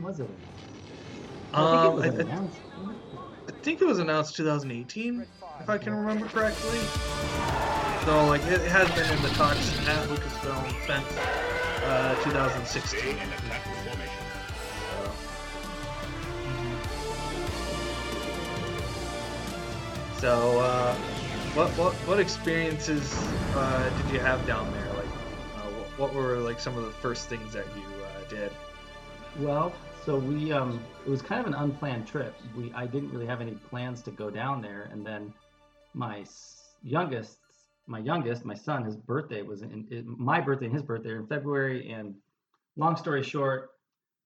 when was it? Um, I think it was I, announced. I think it was announced 2018, if I can remember correctly. So like it, has been in the talks at Lucasfilm since uh, 2016. So, So, uh, what what what experiences uh, did you have down there? Like, uh, what, what were like some of the first things that you uh, did? Well, so we um it was kind of an unplanned trip. We I didn't really have any plans to go down there, and then my youngest, my youngest, my son, his birthday was in, in my birthday and his birthday in February. And long story short,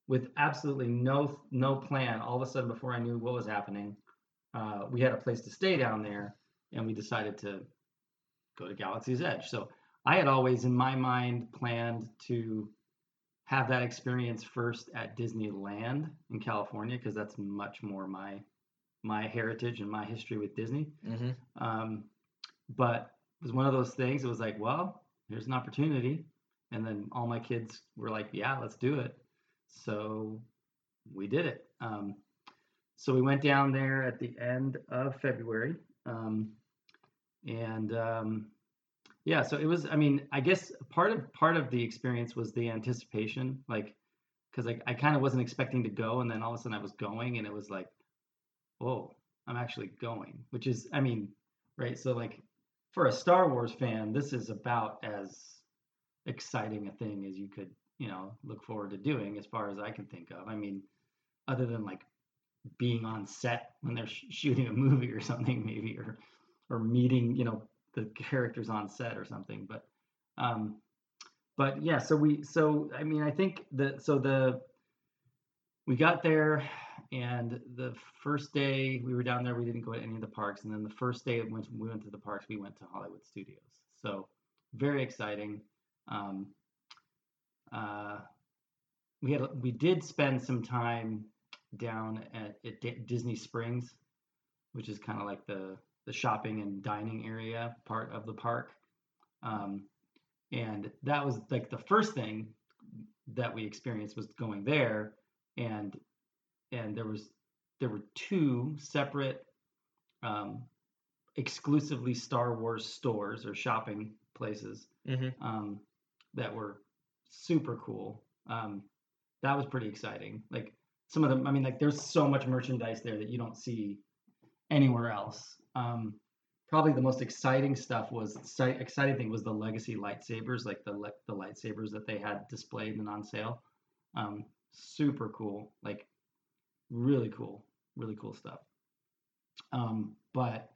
with absolutely no no plan, all of a sudden before I knew what was happening, uh, we had a place to stay down there, and we decided to go to Galaxy's Edge. So I had always in my mind planned to have that experience first at Disneyland in California because that's much more my my heritage and my history with Disney. Mm-hmm. Um, but it was one of those things. It was like, well, here's an opportunity, and then all my kids were like, yeah, let's do it. So we did it. Um, so we went down there at the end of February, um, and um, yeah, so it was. I mean, I guess part of part of the experience was the anticipation, like because I, I kind of wasn't expecting to go, and then all of a sudden I was going, and it was like, whoa, I'm actually going. Which is, I mean, right? So like for a Star Wars fan, this is about as exciting a thing as you could, you know, look forward to doing, as far as I can think of. I mean, other than like being on set when they're sh- shooting a movie or something, maybe, or or meeting, you know, the characters on set or something. But um, but yeah, so we so I mean I think the so the we got there and the first day we were down there we didn't go to any of the parks and then the first day when we went to the parks we went to Hollywood Studios. So very exciting. Um, uh, we had we did spend some time down at, at Disney Springs, which is kind of like the the shopping and dining area part of the park. Um, and that was like the first thing that we experienced was going there and and there was there were two separate um, exclusively Star Wars stores or shopping places Mm-hmm. um, that were super cool. Um, that was pretty exciting. Like some of them, I mean, like there's so much merchandise there that you don't see anywhere else. Um, probably the most exciting stuff was exciting thing was the legacy lightsabers, like the the lightsabers that they had displayed and on sale. Um, super cool, like really cool, really cool stuff. Um, but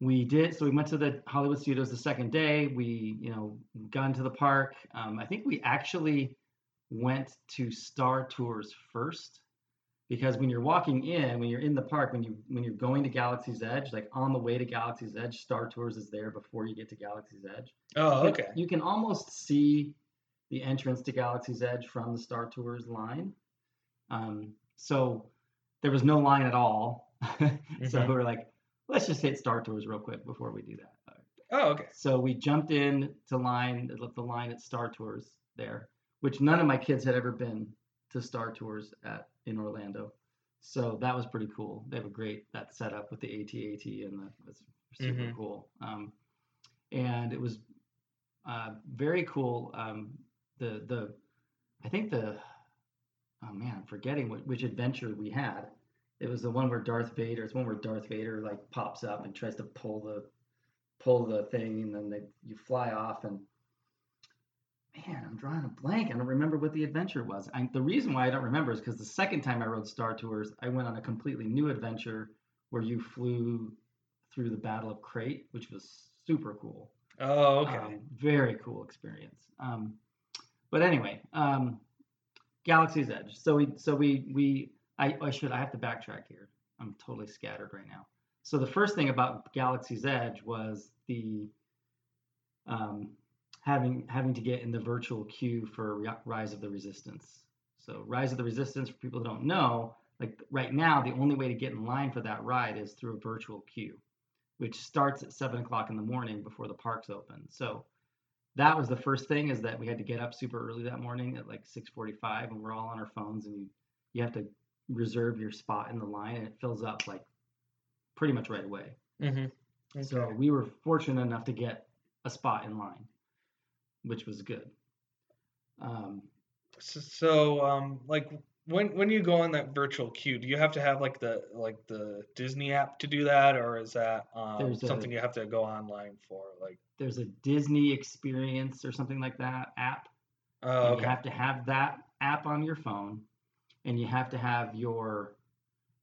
we did so we went to the hollywood studios the second day we you know got into the park um, i think we actually went to star tours first because when you're walking in when you're in the park when you when you're going to galaxy's edge like on the way to galaxy's edge star tours is there before you get to galaxy's edge Oh, okay. you can almost see the entrance to galaxy's edge from the star tours line um, so there was no line at all so Mhm. we were like let's just hit Star Tours real quick before we do that. Oh, okay. So we jumped in to line the line at Star Tours there, which none of my kids had ever been to Star Tours at in Orlando. So that was pretty cool. They have a great that setup with the AT-AT and the was super Mhm. cool. Um, and it was uh, very cool. Um, the the I think the oh man, I'm forgetting what, which adventure we had. It was the one where Darth Vader. It's one where Darth Vader like pops up and tries to pull the pull the thing, and then they you fly off. And man, I'm drawing a blank. I don't remember what the adventure was. I, the reason why I don't remember is because the second time I rode Star Tours, I went on a completely new adventure where you flew through the Battle of Crait, which was super cool. Oh, okay. Um, very cool experience. Um, but anyway, um, Galaxy's Edge. So we, so we, we, I, I should, I have to backtrack here. I'm totally scattered right now. So the first thing about Galaxy's Edge was the um, having having to get in the virtual queue for Rise of the Resistance. So Rise of the Resistance, for people who don't know, like right now, the only way to get in line for that ride is through a virtual queue, which starts at seven o'clock in the morning before the parks open. So that was the first thing is that we had to get up super early that morning at like 6:45, and we're all on our phones, and you you have to reserve your spot in the line, and it fills up like pretty much right away. Mm-hmm. So we were fortunate enough to get a spot in line, which was good. Um, So, so um, like when when you go on that virtual queue, do you have to have like the like the Disney app to do that, or is that um, There's a- something you have to go online for? Like, there's a Disney Experience or something like that app. oh, okay, You have to have that app on your phone, and you have to have your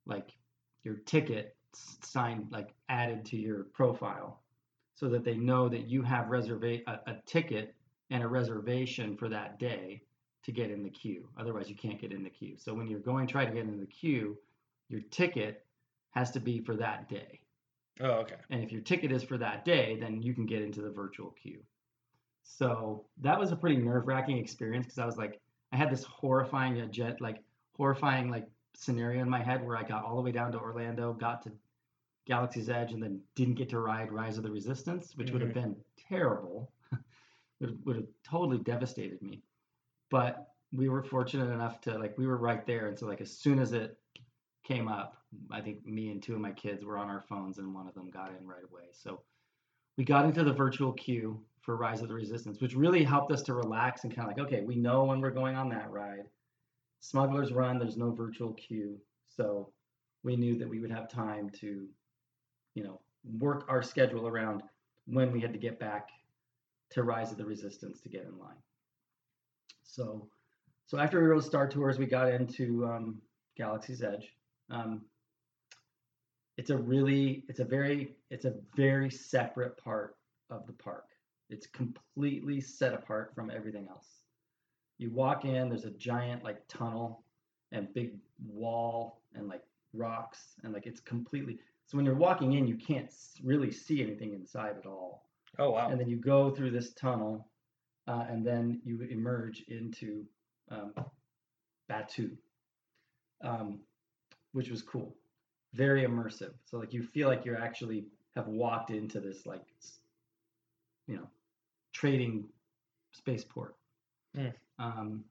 like your ticket signed like added to your profile, so that they know that you have reserva- a, a ticket and a reservation for that day to get in the queue. Otherwise, you can't get in the queue. So when you're going to try to get in the queue, your ticket has to be for that day. oh, okay, And if your ticket is for that day, then you can get into the virtual queue. So that was a pretty nerve-wracking experience because I was like, I had this horrifying uh, jet, like horrifying like scenario in my head where I got all the way down to Orlando, got to Galaxy's Edge, and then didn't get to ride Rise of the Resistance, which would have been terrible. Would would have totally devastated me. But we were fortunate enough to like we were right there, and so like as soon as it came up, I think me and two of my kids were on our phones, and one of them got in right away. So we got into the virtual queue for Rise of the Resistance, which really helped us to relax and kind of like, okay, we know when we're going on that ride. Smuggler's Run, there's no virtual queue, so we knew that we would have time to, you know, work our schedule around when we had to get back to Rise of the Resistance to get in line. So, so after we rode Star Tours, we got into um, Galaxy's Edge. Um, it's a really, it's a very, it's a very separate part of the park. It's completely set apart from everything else. You walk in, there's a giant like tunnel and big wall and like rocks and like it's completely. So when you're walking in, you can't really see anything inside at all oh wow, and then you go through this tunnel, uh, and then you emerge into um, Batuu, um, which was cool, very immersive. So like you feel like you're actually have walked into this like, you know, trading spaceport. Mm. Um,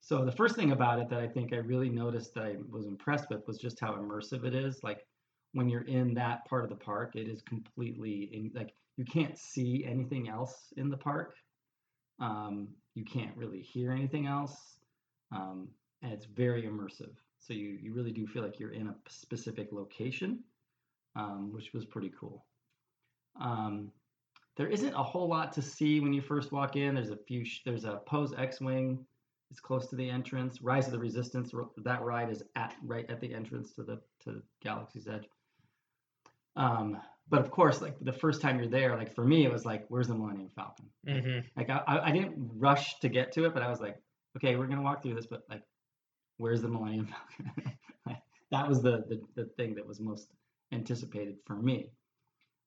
so the first thing about it that I think I really noticed that I was impressed with was just how immersive it is. Like when you're in that part of the park, it is completely in, like you can't see anything else in the park. Um, you can't really hear anything else, um, and it's very immersive. So you you really do feel like you're in a specific location, um, which was pretty cool. Um, there isn't a whole lot to see when you first walk in. There's a few. Sh- there's a Poe's X-wing. It's close to the entrance. Rise of the Resistance. That ride is at right at the entrance to the to Galaxy's Edge. Um, but of course, like the first time you're there, like for me, it was like, "Where's the Millennium Falcon?" hmm Like I, I I didn't rush to get to it, but I was like, "Okay, we're gonna walk through this, but like, where's the Millennium Falcon?" Like, that was the, the the thing that was most anticipated for me.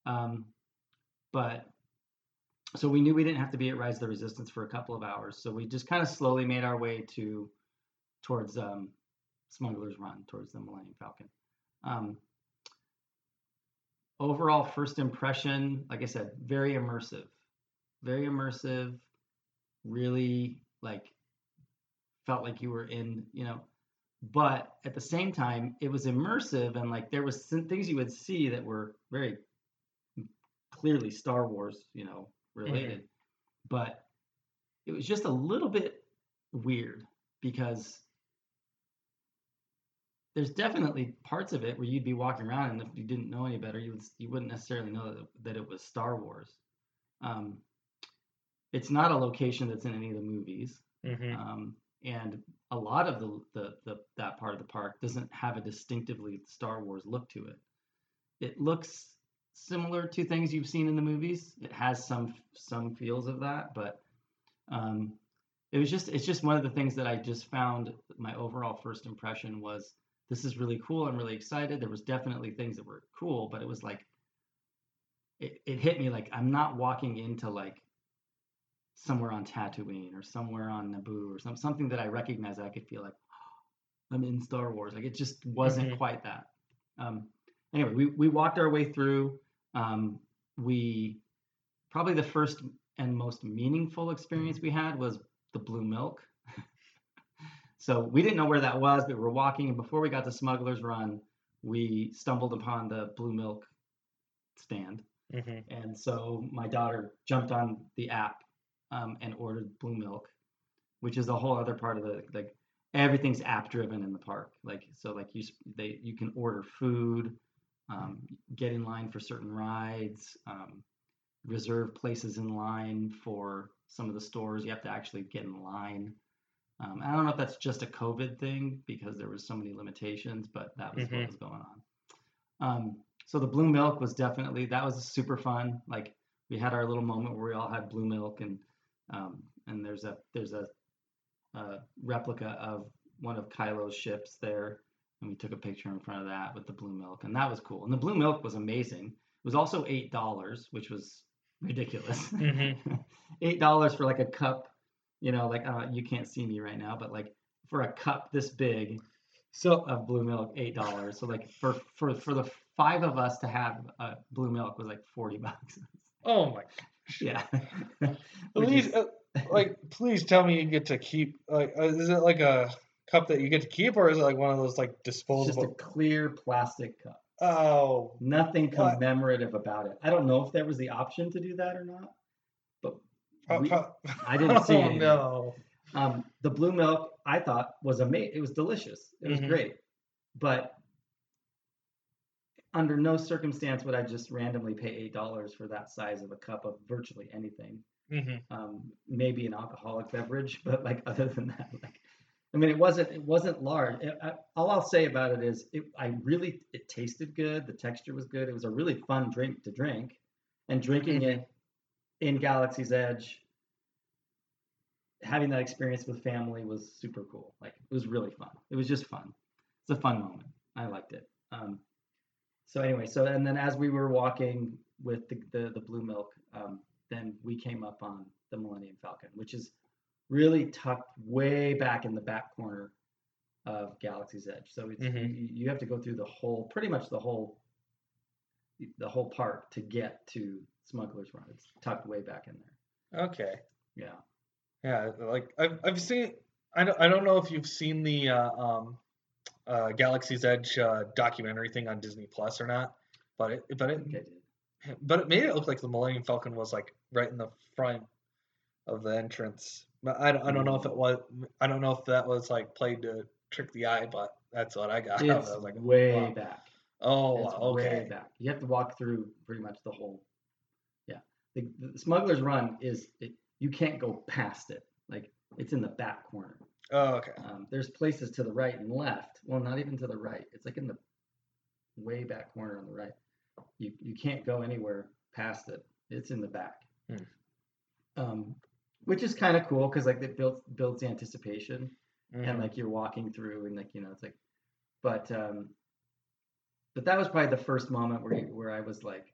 Um, but so we knew we didn't have to be at Rise of the Resistance for a couple of hours, so we just kind of slowly made our way to towards um, Smuggler's Run, towards the Millennium Falcon. Um, overall, first impression, like I said, very immersive, very immersive. Really, like, felt like you were in, you know, but at the same time, it was immersive and like there was some things you would see that were very clearly Star Wars, you know, mm-hmm. related. But it was just a little bit weird because there's definitely parts of it where you'd be walking around and if you didn't know any better, you would you wouldn't necessarily know that, that it was Star Wars. Um, it's not a location that's in any of the movies, hmm um, and a lot of the, the the that part of the park doesn't have a distinctively Star Wars look to it. It looks similar to things you've seen in the movies. It has some some feels of that, but um, it was just it's just one of the things that I just found my overall first impression was this is really cool. I'm really excited. There was definitely things that were cool, but it was like it, it hit me like I'm not walking into like somewhere on Tatooine or somewhere on Naboo or some something that I recognize that I could feel like I'm in Star Wars. Like it just wasn't Mhm. quite that. Um, anyway, we we walked our way through. Um, we probably the first and most meaningful experience we had was the blue milk. So we didn't know where that was, but we were walking, and before we got to Smuggler's Run, we stumbled upon the blue milk stand. hmm And so my daughter jumped on the app um, and ordered blue milk, which is a whole other part of the like everything's app driven in the park. Like so, like you they you can order food, um, get in line for certain rides, um, reserve places in line for some of the stores. You have to actually get in line. Um, I don't know if that's just a COVID thing because there was so many limitations, but that was Mhm. what was going on. Um, so the blue milk was definitely that was super fun. Like we had our little moment where we all had blue milk and um, and there's a there's a, a replica of one of Kylo's ships there and we took a picture in front of that with the blue milk and that was cool and the blue milk was amazing it was also eight dollars which was ridiculous Mhm. eight dollars for like a cup you know like uh, you can't see me right now but like for a cup this big So of blue milk eight dollars. So like for for for the five of us to have uh, blue milk was like 40 bucks. Oh my, yeah. At least uh, like please tell me you get to keep like uh, is it like a cup that you get to keep or is it like one of those like it's just a clear plastic cup. Oh, nothing What? commemorative about it. I don't know if there was the option to do that or not but we- I didn't see oh any. no. Um, the blue milk I thought was amazing. It was delicious. It was Mhm. great, but under no circumstance would I just randomly pay eight dollars for that size of a cup of virtually anything. hmm Um, maybe an alcoholic beverage, but like other than that, like I mean, it wasn't it wasn't large. It, I, all I'll say about it is it, I really it tasted good. The texture was good. It was a really fun drink to drink, and drinking it in Galaxy's Edge, having that experience with family was super cool. Like it was really fun. It was just fun. It's a fun moment. I liked it. Um, so anyway, so and then as we were walking with the the, the blue milk, um, then we came up on the Millennium Falcon, which is really tucked way back in the back corner of Galaxy's Edge. So it's, Mhm. you, you have to go through the whole, pretty much the whole, the whole park to get to Smuggler's Run. It's tucked way back in there. Okay. Yeah. Yeah, like I've I've seen. I don't I don't know if you've seen the uh, um, uh, Galaxy's Edge uh, documentary thing on Disney Plus or not, but it but it think I did. but it made it look like the Millennium Falcon was like right in the front of the entrance. But I, don't- I don't know if it was. I don't know if that was like played to trick the eye, but that's what I got. out of it. It's I was like, way wow. back. Oh, It's okay. way back. You have to walk through pretty much the whole. The, the Smuggler's Run is it, you can't go past it. Like it's in the back corner. Oh, okay. Um, there's places to the right and left. Well, not even to the right. It's like in the way back corner on the right. You you can't go anywhere past it. It's in the back. Hmm. Um, which is kind of cool because like it builds builds anticipation and Mhm. like you're walking through and like you know it's like, but um, but that was probably the first moment where you, where I was like,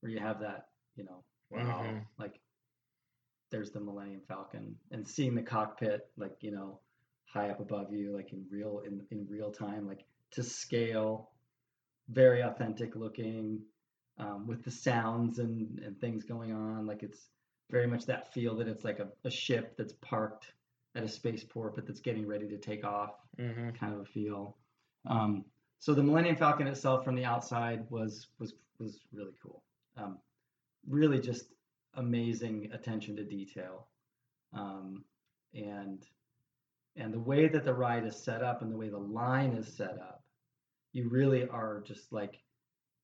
where you have that you know wow Mhm. like there's the Millennium Falcon and seeing the cockpit like you know high up above you like in real in, in real time like to scale very authentic looking um, with the sounds and, and things going on like it's very much that feel that it's like a, a ship that's parked at a spaceport but that's getting ready to take off Mhm. kind of a feel um, so the Millennium Falcon itself from the outside was was was really cool um, really just amazing attention to detail. Um, and and the way that the ride is set up and the way the line is set up you really are just like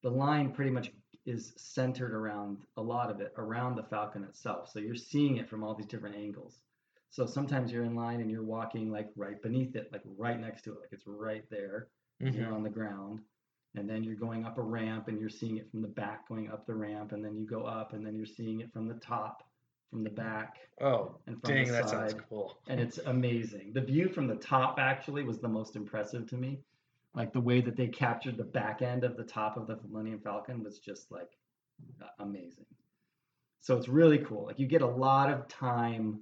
the line pretty much is centered around a lot of it around the falcon itself. So you're seeing it from all these different angles. So sometimes you're in line and you're walking like right beneath it like right next to it like it's right there you're Mhm. on the ground and then you're going up a ramp and you're seeing it from the back going up the ramp and then you go up and then you're seeing it from the top from the back Oh, and from dang, the that side. sounds cool. and it's amazing. The view from the top actually was the most impressive to me. Like the way that they captured the back end of the top of the millennium falcon was just like amazing. So it's really cool. Like you get a lot of time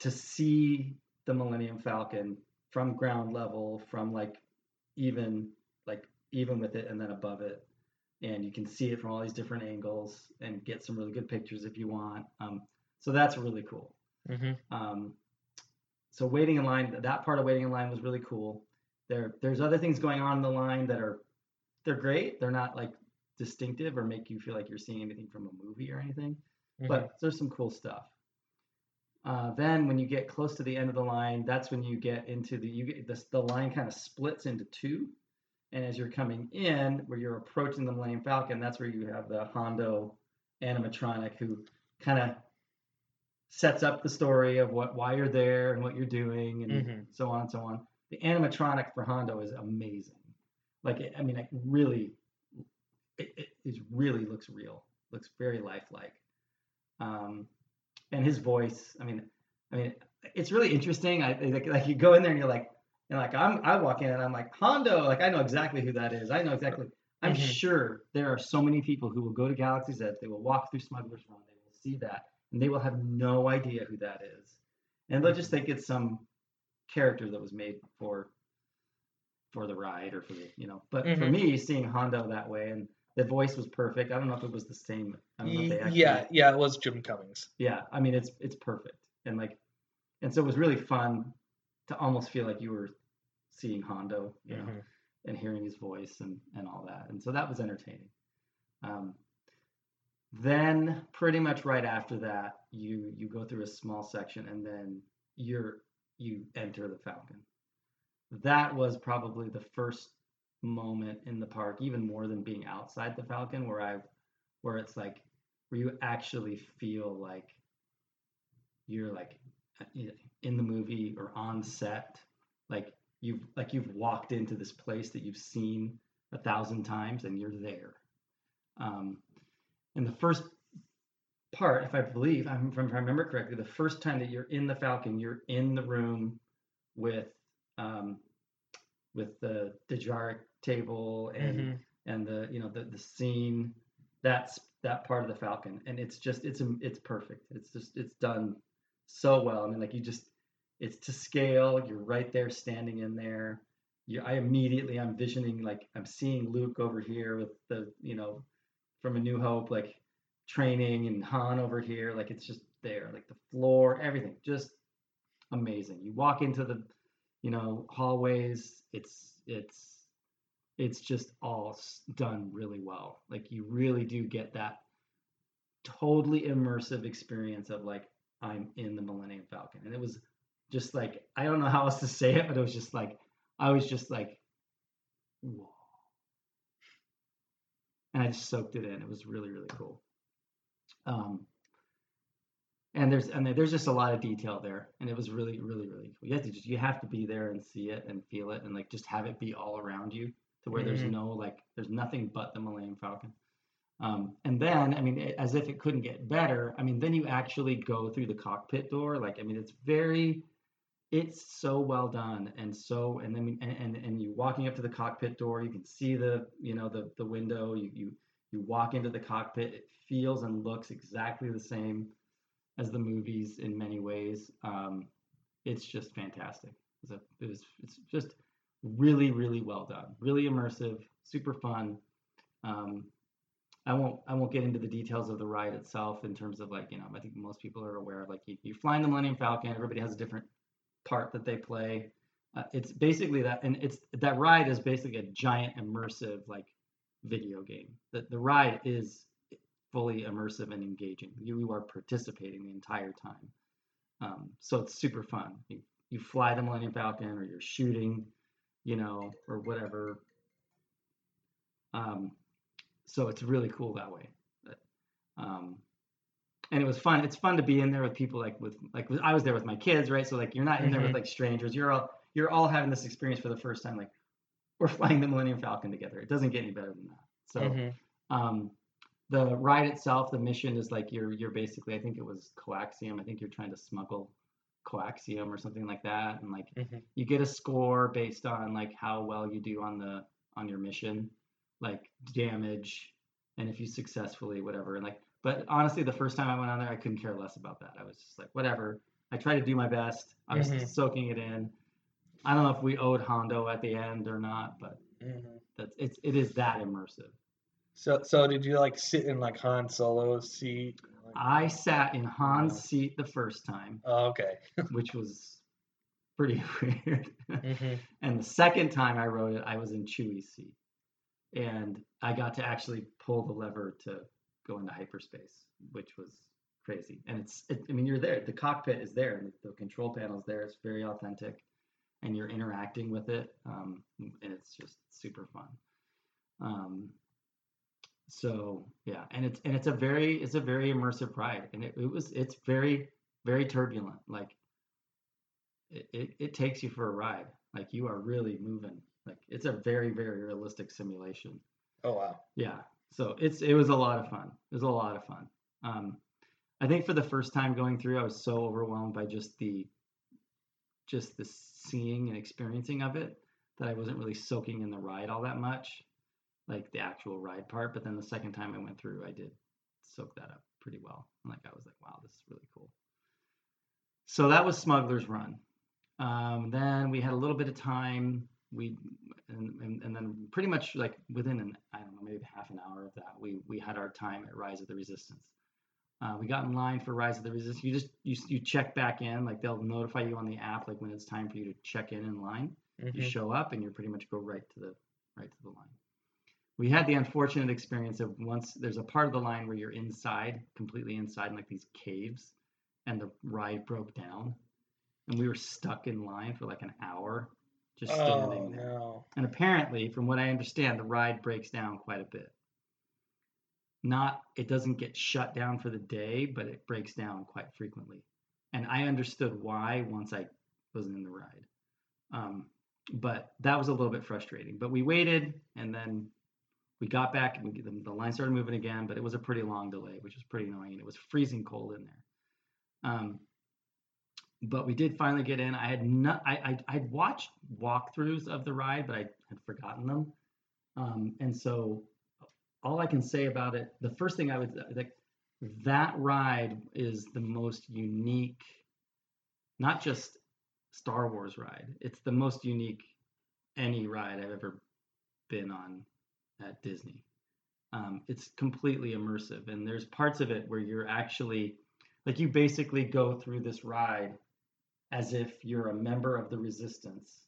to see the millennium falcon from ground level from like even like even with it and then above it and you can see it from all these different angles and get some really good pictures if you want. Um, so that's really cool. Mm-hmm. Um, so waiting in line, that part of waiting in line was really cool. There, there's other things going on in the line that are, they're great. They're not like distinctive or make you feel like you're seeing anything from a movie or anything, Mm-hmm. but there's some cool stuff. Uh, then when you get close to the end of the line, that's when you get into the you get this, the line kind of splits into two, and as you're coming in, where you're approaching the Millennium Falcon, that's where you have the Hondo animatronic who kind of sets up the story of what why you're there and what you're doing and Mhm. so on and so on. The animatronic for Hondo is amazing. Like it, I mean, it really, it, really looks real. Looks very lifelike. Um, and his voice. I mean, I mean, it's really interesting. I like, like you go in there and you're like, and like I'm I walk in and I'm like Hondo. Like I know exactly who that is. I know exactly. I'm Mhm. sure there are so many people who will go to Galaxy's Edge. They will walk through Smuggler's Run. They will see that, and they will have no idea who that is, and they'll just think it's some character that was made for for the ride or for the you know. But for Mhm. me, seeing Hondo that way and the voice was perfect. I don't know if it was the same. I don't know if they actually, yeah, yeah, it was Jim Cummings. yeah. I mean, it's it's perfect, and like, and so it was really fun to almost feel like you were seeing Hondo, you know, Mhm. and hearing his voice and and all that, and so that was entertaining. Um, then pretty much right after that, you you go through a small section, and then you're you enter the Falcon. That was probably the first moment in the park, even more than being outside the Falcon, where I where it's like where you actually feel like you're like in the movie or on set like you've like you've walked into this place that you've seen a thousand times and you're there. Um, and the first part if i believe I'm, if i remember correctly the first time that you're in the falcon you're in the room with um, with the Dejarik table and Mhm. and the you know the the scene that's that part of the falcon. And it's just it's it's perfect. It's just it's done so well. I mean like you just it's to scale you're right there standing in there. You, i immediately i'm visioning like i'm seeing luke over here with the you know from a new hope like training and han over here like it's just there like the floor everything just amazing. You walk into the you know hallways it's it's it's just all done really well. Like you really do get that totally immersive experience of like i'm in the millennium falcon. And it was just like i don't know how else to say it but it was just like i was just like whoa. And i just soaked it in. It was really really cool. Um and there's and there's just a lot of detail there and it was really really really cool. You have to just you have to be there and see it and feel it and like just have it be all around you to where there's Mhm. no like there's nothing but the millennium falcon. Um, and then i mean it, as if it couldn't get better i mean then you actually go through the cockpit door like i mean it's very it's so well done and so and then and, and and you walking up to the cockpit door you can see the you know the the window. You you you walk into the cockpit it feels and looks exactly the same as the movies in many ways. Um it's just fantastic. It's, a, it was it's just really really well done. Really immersive super fun. Um I won't I won't get into the details of the ride itself in terms of like you know I think most people are aware of like you, flying the Millennium Falcon everybody has a different part that they play. Uh, it's basically that and it's that ride is basically a giant immersive like video game. The, the ride is fully immersive and engaging. You, you are participating the entire time. Um, so it's super fun. You, you fly the Millennium Falcon or you're shooting you know or whatever. Um, so it's really cool that way. But, um, and it was fun it's fun to be in there with people like with like i was there with my kids right so like you're not in there with Mhm. like strangers you're all you're all having this experience for the first time like we're flying the millennium falcon together it doesn't get any better than that so Mhm. um, the ride itself the mission is like you're you're basically i think it was coaxium i think you're trying to smuggle coaxium or something like that and like Mhm. you get a score based on like how well you do on the on your mission like damage and if you successfully whatever and like but honestly the first time i went on there i couldn't care less about that i was just like whatever i tried to do my best i was Mhm. soaking it in i don't know if we owed hondo at the end or not but Mhm. that's it's it is that immersive So so did you like sit in like Han Solo's seat? Like, I sat in Han's Wow. seat the first time, oh, okay. which was pretty weird. hmm and the second time I rode it, I was in Chewie's seat, and I got to actually pull the lever to go into hyperspace, which was crazy. And it's, it, I mean, you're there. The cockpit is there, and the control panel is there. It's very authentic, and you're interacting with it, um, and it's just super fun. Um, so yeah, and it's and it's a very it's a very immersive ride, and it, it was it's very very turbulent. Like it, it, it takes you for a ride. Like you are really moving. Like it's a very, very realistic simulation. Oh wow. Yeah. So it's it was a lot of fun. It was a lot of fun. Um, I think for the first time going through, I was so overwhelmed by just the just the seeing and experiencing of it that I wasn't really soaking in the ride all that much, like the actual ride part. But then the second time I went through, I did soak that up pretty well. Like I was like, wow, this is really cool. So that was Smuggler's Run. Um, then we had a little bit of time. We and, and, and then pretty much like within an I don't know maybe half an hour of that we we had our time at Rise of the Resistance. Uh, we got in line for Rise of the Resistance. You just you you check back in like they'll notify you on the app like when it's time for you to check in in line. You Mhm. show up and you pretty much go right to the right to the line. We had the unfortunate experience of once there's a part of the line where you're inside, completely inside in like these caves, and the ride broke down, and we were stuck in line for like an hour, just standing Oh there. no. And apparently, from what I understand, the ride breaks down quite a bit. Not, it doesn't get shut down for the day, but it breaks down quite frequently. And I understood why once I wasn't in the ride. Um, but that was a little bit frustrating. But we waited, and then we got back, and we, the, the line started moving again. But it was a pretty long delay, which was pretty annoying. And it was freezing cold in there. Um, but we did finally get in. I had not, I, I I'd watched walkthroughs of the ride, but I had forgotten them. Um, and so all I can say about it, the first thing I would like, that ride is the most unique, not just Star Wars ride. It's the most unique any ride I've ever been on at Disney. Um, it's completely immersive, and there's parts of it where you're actually like you basically go through this ride as if you're a member of the resistance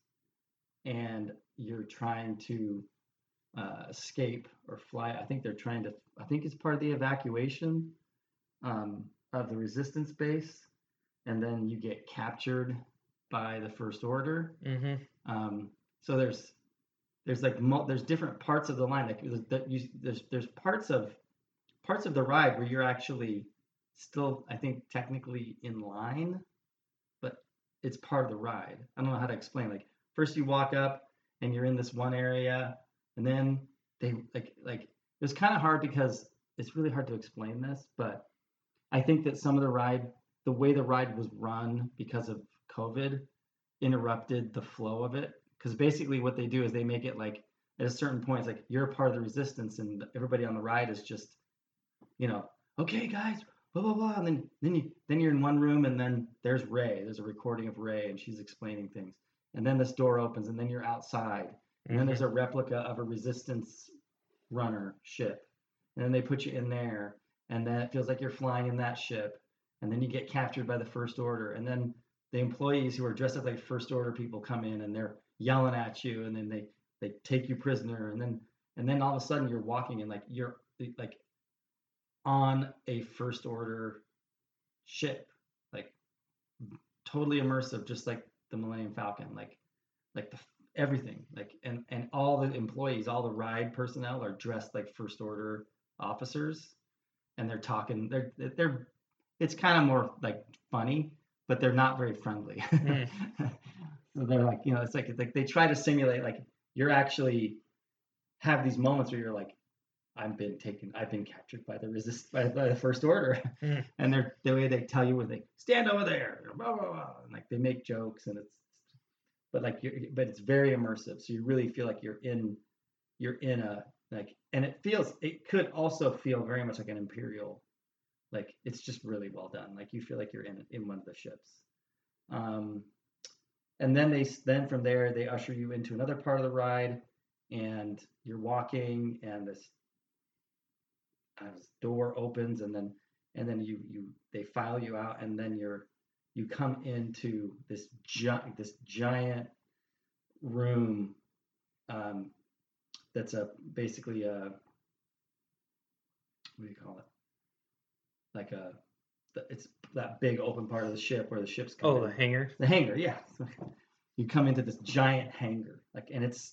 and you're trying to uh, escape or fly. I think they're trying to, I think it's part of the evacuation um, of the resistance base. And then you get captured by the First Order. hmm Um, so there's, there's like, mul- there's different parts of the line. Like there's, that you, there's, there's parts of, parts of the ride where you're actually still, I think, technically in line, it's part of the ride. I don't know how to explain. Like first you walk up and you're in this one area, and then they like like it was kind of hard because it's really hard to explain this, but I think that some of the ride, the way the ride was run because of COVID, interrupted the flow of it. Because basically what they do is they make it like at a certain point, it's like you're part of the resistance, and everybody on the ride is just, you know, okay, guys, blah blah blah, and then then you then you're in one room, and then there's Rey. There's a recording of Rey, and she's explaining things, and then this door opens, and then you're outside, and then there's mm-hmm. a replica of a resistance runner ship, and then they put you in there, and then it feels like you're flying in that ship, and then you get captured by the First Order, and then the employees who are dressed up like First Order people come in, and they're yelling at you, and then they they take you prisoner, and then and then all of a sudden you're walking and like you're like on a first order ship like totally immersive just like the millennium falcon like like the everything like and and all the employees all the ride personnel are dressed like first order officers and they're talking they're they're it's kind of more like funny but they're not very friendly Mm. so they're like you know it's like it's like they try to simulate like you're actually have these moments where you're like i've been taken i've been captured by the resist by, by the first order Mm. and they're the way they tell you where they stand over there blah, blah, blah, and like they make jokes and it's but like you're but it's very immersive so you really feel like you're in you're in a like and it feels it could also feel very much like an imperial like it's just really well done like you feel like you're in in one of the ships um and then they then from there they usher you into another part of the ride and you're walking and this door opens and then and then you you they file you out and then you're you come into this giant this giant room um, that's a basically a what do you call it? Like a it's that big open part of the ship where the ship's Oh, the hangar. the hangar yeah. You come into this giant hangar like and it's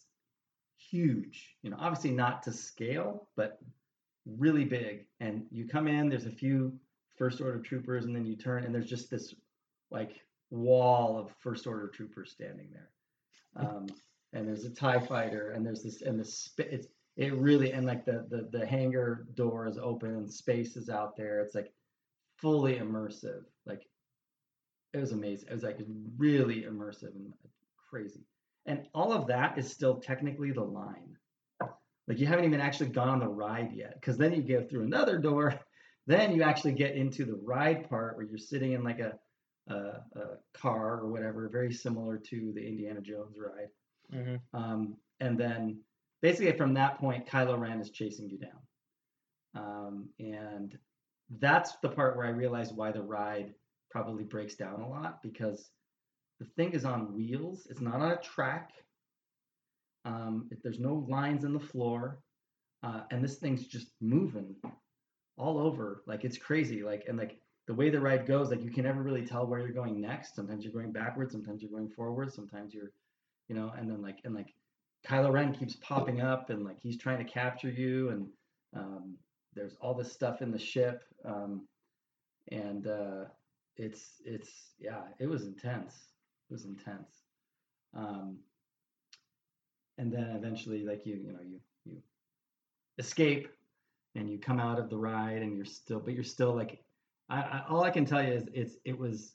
huge you know obviously not to scale but really big and you come in there's a few first order troopers and then you turn and there's just this like wall of first order troopers standing there. Um, and there's a tie fighter and there's this and the it's it really and like the, the the hangar door is open and space is out there. It's like fully immersive. Like it was amazing. It was like really immersive and crazy. And all of that is still technically the line like you haven't even actually gone on the ride yet because then you go through another door then you actually get into the ride part where you're sitting in like a a, a car or whatever very similar to the indiana jones ride hmm um, and then basically from that point, Kylo Ren is chasing you down. Um, and that's the part where I realized why the ride probably breaks down a lot because the thing is on wheels. It's not on a track. Um, it- there's no lines in the floor. Uh, and this thing's just moving all over. Like it's crazy. Like, and like the way the ride goes, like you can never really tell where you're going next. Sometimes you're going backwards. Sometimes you're going forward. Sometimes you're you know, and then like and like Kylo Ren keeps popping up and like he's trying to capture you and um, there's all this stuff in the ship um, and uh, it's it's yeah it was intense it was intense um, and then eventually like you you know you you escape and you come out of the ride and you're still but you're still like I, I all I can tell you is it's it was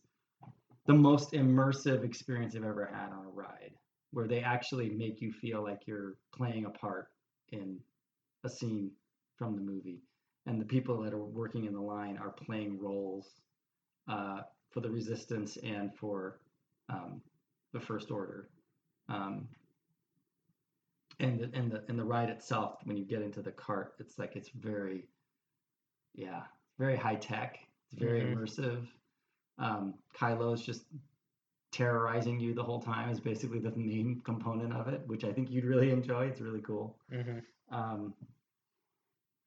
the most immersive experience I've ever had on a ride where they actually make you feel like you're playing a part in a scene from the movie. And the people that are working in the line are playing roles uh, for the resistance and for um, the first order. Um, and the, and the and the ride itself when you get into the cart it's like it's very yeah very high tech it's very Mhm. immersive um, Kylo's just terrorizing you the whole time is basically the main component of it, which I think you'd really enjoy. It's really cool. hmm Um,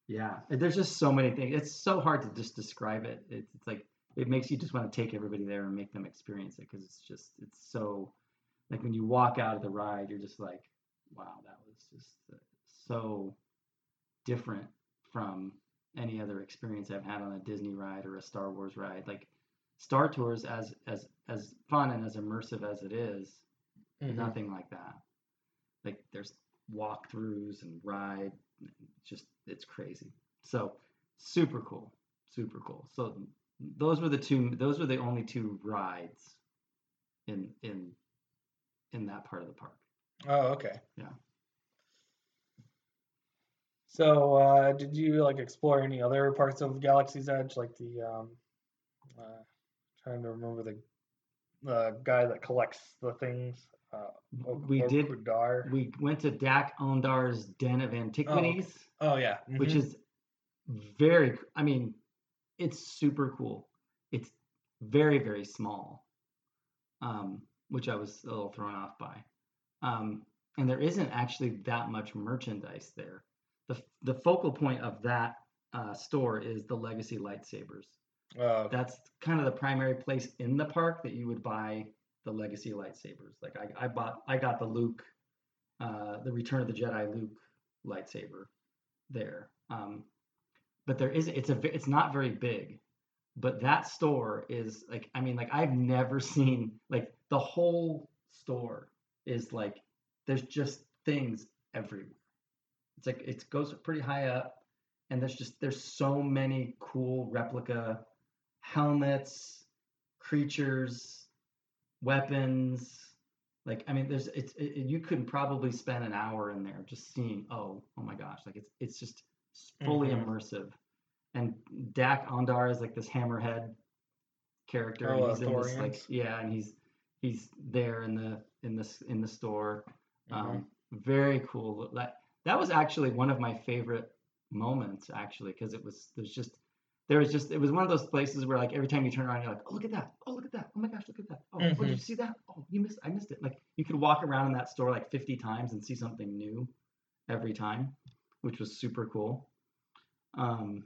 yeah, there's just so many things. It's so hard to just describe it. It's, it's like it makes you just want to take everybody there and make them experience it because it's just it's so like when you walk out of the ride, you're just like, wow, that was just so different from any other experience I've had on a Disney ride or a Star Wars ride. Like Star Tours, as as as fun and as immersive as it is, hmm nothing like that. Like there's walkthroughs and ride, just it's crazy. So super cool, super cool. So those were the two. Those were the only two rides in in in that part of the park. Oh, okay. Yeah. So, uh, did you like explore any other parts of Galaxy's Edge, like the um, uh, trying to remember the the guy that collects the things? Uh, Ok- we did. Okudar. We went to Dok-Ondar's Den of Antiquities. Oh yeah. which mhm. is very I mean it's super cool it's very very small um, which i was a little thrown off by um, and there isn't actually that much merchandise there. The, the focal point of that uh, store is the legacy lightsabers. Okay. that's kind of the primary place in the park that you would buy the legacy lightsabers. Like i, I bought i got the luke uh, the return of the jedi luke lightsaber there. Um, but there is it's a it's not very big but that store is like i mean like i've never seen like the whole store is like there's just things everywhere. It's like it goes pretty high up and there's just there's so many cool replica helmets creatures weapons. Like i mean there's it's it, you could probably spend an hour in there just seeing oh oh my gosh like it's it's just fully Mhm. immersive. And Dok-Ondar is like this hammerhead character and Oh, uh, he's in this like yeah and he's he's there in the in this in the store. Mhm. um, very cool. That that was actually one of my favorite moments actually because it was there's just there was just it was one of those places where like every time you turn around you're like oh look at that. Oh look at that. Oh my gosh look at that. Oh, oh did you see that? Oh you missed I missed it. Like you could walk around in that store like 50 times and see something new every time which was super cool. Um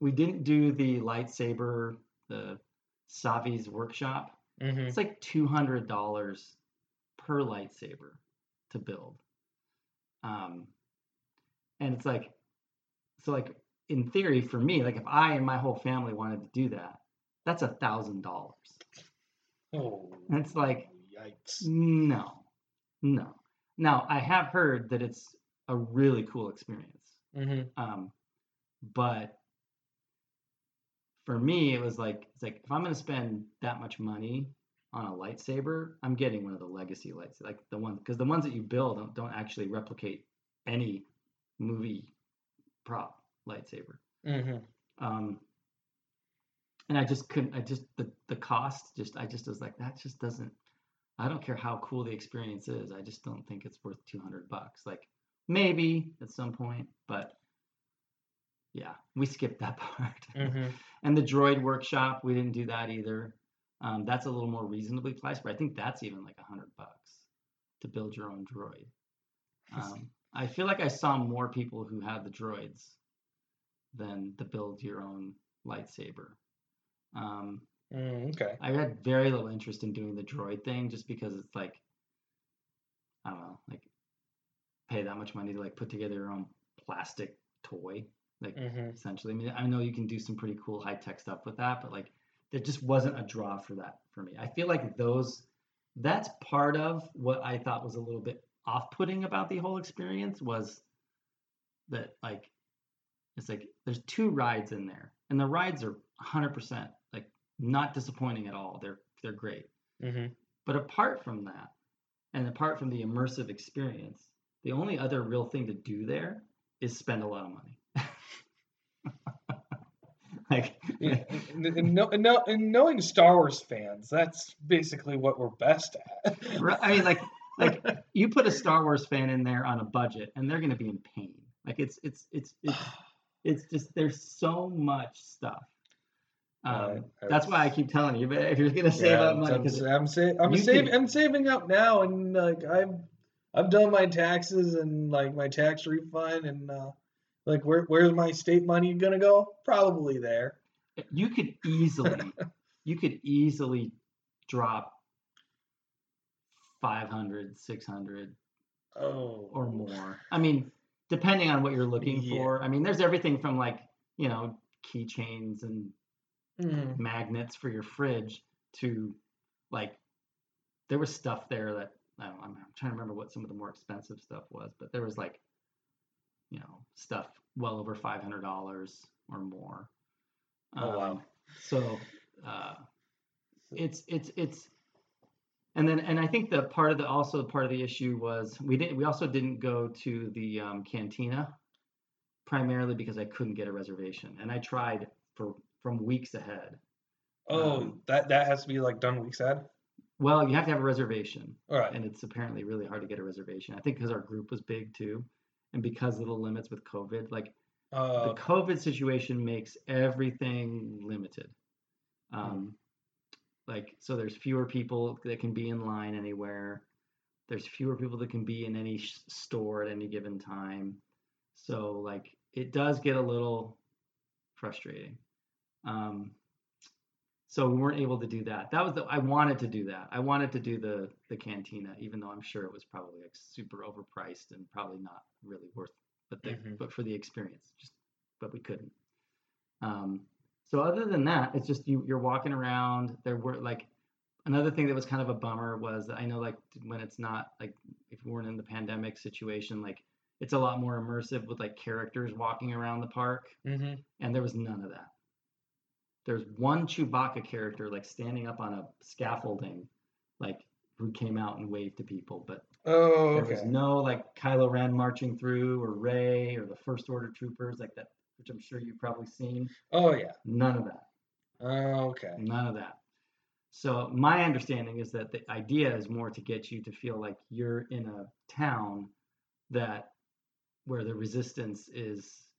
we didn't do the lightsaber the Savi's workshop. Mm-hmm. it's like two hundred dollars per lightsaber to build. Um, and it's like, so like in theory for me, like if I and my whole family wanted to do that, that's a thousand dollars. Oh, And it's like, yikes. no, no. Now I have heard that it's a really cool experience. Mm-hmm. Um, but for me, it was like it's like if I'm gonna spend that much money on a lightsaber, I'm getting one of the legacy lights, like the ones because the ones that you build don't, don't actually replicate any movie prop lightsaber. Mm-hmm. Um, and I just couldn't. I just the the cost just I just was like that just doesn't. I don't care how cool the experience is. I just don't think it's worth 200 bucks. Like maybe at some point, but yeah, we skipped that part. Mm-hmm. And the droid workshop, we didn't do that either. Um, that's a little more reasonably priced, but I think that's even like a hundred bucks to build your own droid. Um, I feel like I saw more people who had the droids than the build your own lightsaber. Um, Mm, okay. I had very little interest in doing the droid thing just because it's like I don't know, like pay that much money to like put together your own plastic toy, like Mm-hmm. essentially. I mean, I know you can do some pretty cool high tech stuff with that, but like there just wasn't a draw for that for me. I feel like those that's part of what I thought was a little bit off putting about the whole experience was that like it's like there's two rides in there and the rides are 100% like not disappointing at all. They're they're great. Mm-hmm. But apart from that, and apart from the immersive experience, the only other real thing to do there is spend a lot of money. Like, Yeah, and, and, know, and, knowing Star Wars fans, that's basically what we're best at. I mean, like, like you put a Star Wars fan in there on a budget, and they're going to be in pain. Like, it's, it's, it's, it's, it's just there's so much stuff. Um, Uh, that's why I keep telling you, but if you're going to save up money, I'm, because I'm, sa- I'm, you save, can- I'm saving up now, and like I've I've done my taxes and like my tax refund, and uh, like where where's my state money gonna go? Probably there. You could easily you could easily drop 500 600 Oh. or more i mean depending on what you're looking Yeah. for i mean there's everything from like you know keychains and Mhm. magnets for your fridge to like there was stuff there that I I'm trying to remember what some of the more expensive stuff was but there was like you know stuff well over $500 or more Oh, wow. Um, so uh, it's it's it's and then and I think the part of the also part of the issue was we didn't we also didn't go to the um, cantina primarily because I couldn't get a reservation and I tried for from weeks ahead. Oh, Um, that that has to be like done weeks ahead. Well, you have to have a reservation All right. and it's apparently really hard to get a reservation. I think because our group was big too and because of the limits with COVID like Uh, the COVID situation makes everything limited. Hmm. Um, like, so there's fewer people that can be in line anywhere. There's fewer people that can be in any sh- store at any given time. So, like, it does get a little frustrating. Um, so we weren't able to do that. That was the I wanted to do that. I wanted to do the the cantina, even though I'm sure it was probably like super overpriced and probably not really worth. But the, Mhm. but for the experience, just but we couldn't. Um, so other than that, it's just you you're walking around. There were like another thing that was kind of a bummer was that I know like when it's not like if we weren't in the pandemic situation, like it's a lot more immersive with like characters walking around the park, hmm and there was none of that. There's one Chewbacca character like standing up on a scaffolding, like who came out and waved to people, but Oh, there okay. was no like Kylo Ren marching through or Rey or the First Order troopers like that, which I'm sure you've probably seen. Oh, yeah. None of that. Oh, okay. None of that. So my understanding is that the idea is more to get you to feel like you're in a town that where the resistance is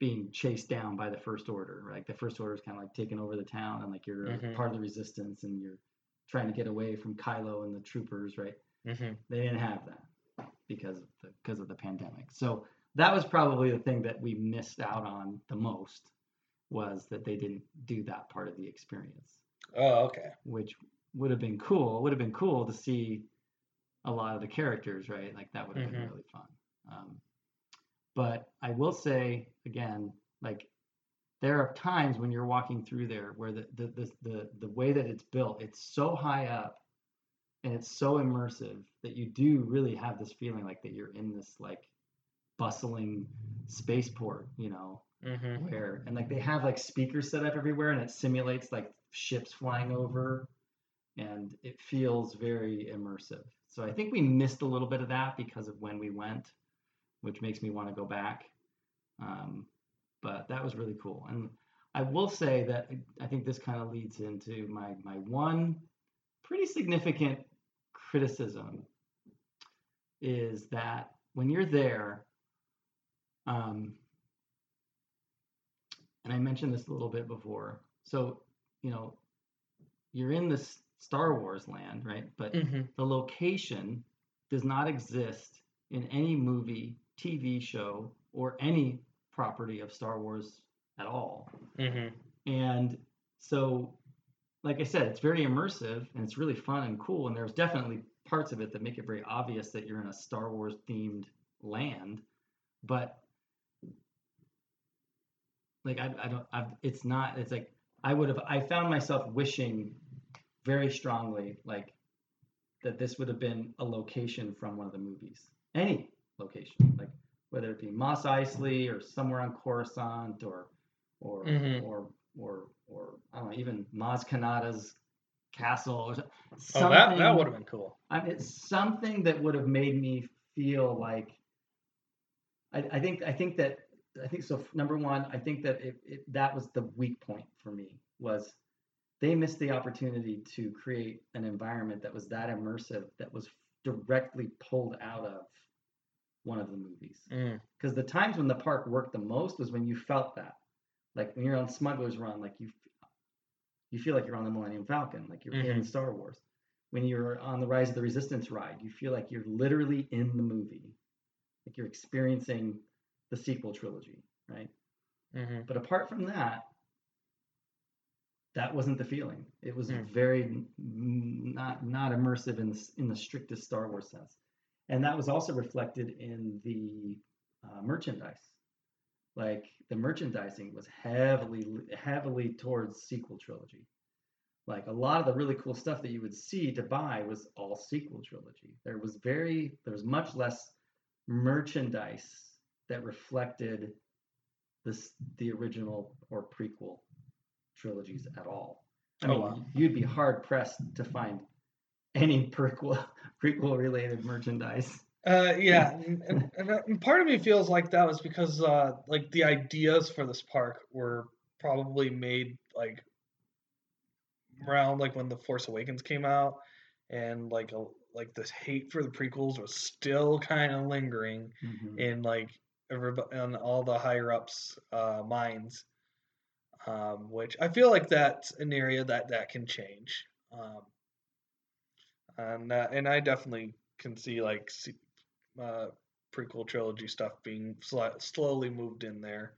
being chased down by the first order. Like the first order is kind of like taking over the town, and like you're Mhm. part of the resistance, and you're trying to get away from Kylo and the troopers, right? Hmm They didn't have that because of the because of the pandemic. So that was probably the thing that we missed out on the most was that they didn't do that part of the experience, Oh, okay. which would have been cool. Would have been cool to see a lot of the characters, right? Like that would have been Mhm. really fun. Um, but I will say again, like there are times when you're walking through there where the the the the, the way that it's built, it's so high up and it's so immersive that you do really have this feeling like that you're in this like bustling spaceport, you know, hmm where and like they have like speakers set up everywhere and it simulates like ships flying over and it feels very immersive. So I think we missed a little bit of that because of when we went, which makes me want to go back. Um, but that was really cool. And I will say that I think this kind of leads into my my one pretty significant criticism is that when you're there, um, and I mentioned this a little bit before. So, you know, you're in this Star Wars land, right? But hmm the location does not exist in any movie, TV show, or any property of Star Wars at all. hmm And so, like I said, it's very immersive and it's really fun and cool. And there's definitely parts of it that make it very obvious that you're in a Star Wars themed land. But like I, I don't I've, it's not it's like I would have I found myself wishing very strongly like that this would have been a location from one of the movies. Any location. Like whether it be Mos Eisley or somewhere on Coruscant or or Mhm. or or or I don't know, even Maz Kanata's castle or so- Oh, that that would have been cool. I mean, it's something that would have made me feel like I, I think I think that I think so. Number one, I think that it, it that was the weak point for me was they missed the opportunity to create an environment that was that immersive that was directly pulled out of one of the movies. Mm. Because the times when the park worked the most was when you felt that, like when you're on Smuggler's Run, like you you feel like you're on the Millennium Falcon, like you're in Mhm. Star Wars. When you're on the Rise of the Resistance ride, you feel like you're literally in the movie, like you're experiencing the sequel trilogy, right? hmm But apart from that, that wasn't the feeling. It was Hmm. very not not immersive in the, in the strictest Star Wars sense, and that was also reflected in the uh, merchandise. Like the merchandising was heavily heavily towards sequel trilogy. Like a lot of the really cool stuff that you would see to buy was all sequel trilogy. There was very there was much less merchandise that reflected this the original or prequel trilogies at all. I Oh, mean, wow. you'd be hard pressed to find any prequel prequel related merchandise. Uh, yeah, and, and, and, uh, part of me feels like that was because uh, like the ideas for this park were probably made like around like when the Force Awakens came out, and like a, like this hate for the prequels was still kind of lingering in like everybody on all the higher ups uh, minds, um, which I feel like that's an area that that can change, um, and uh, and I definitely can see like se- uh, prequel trilogy stuff being sli- slowly moved in there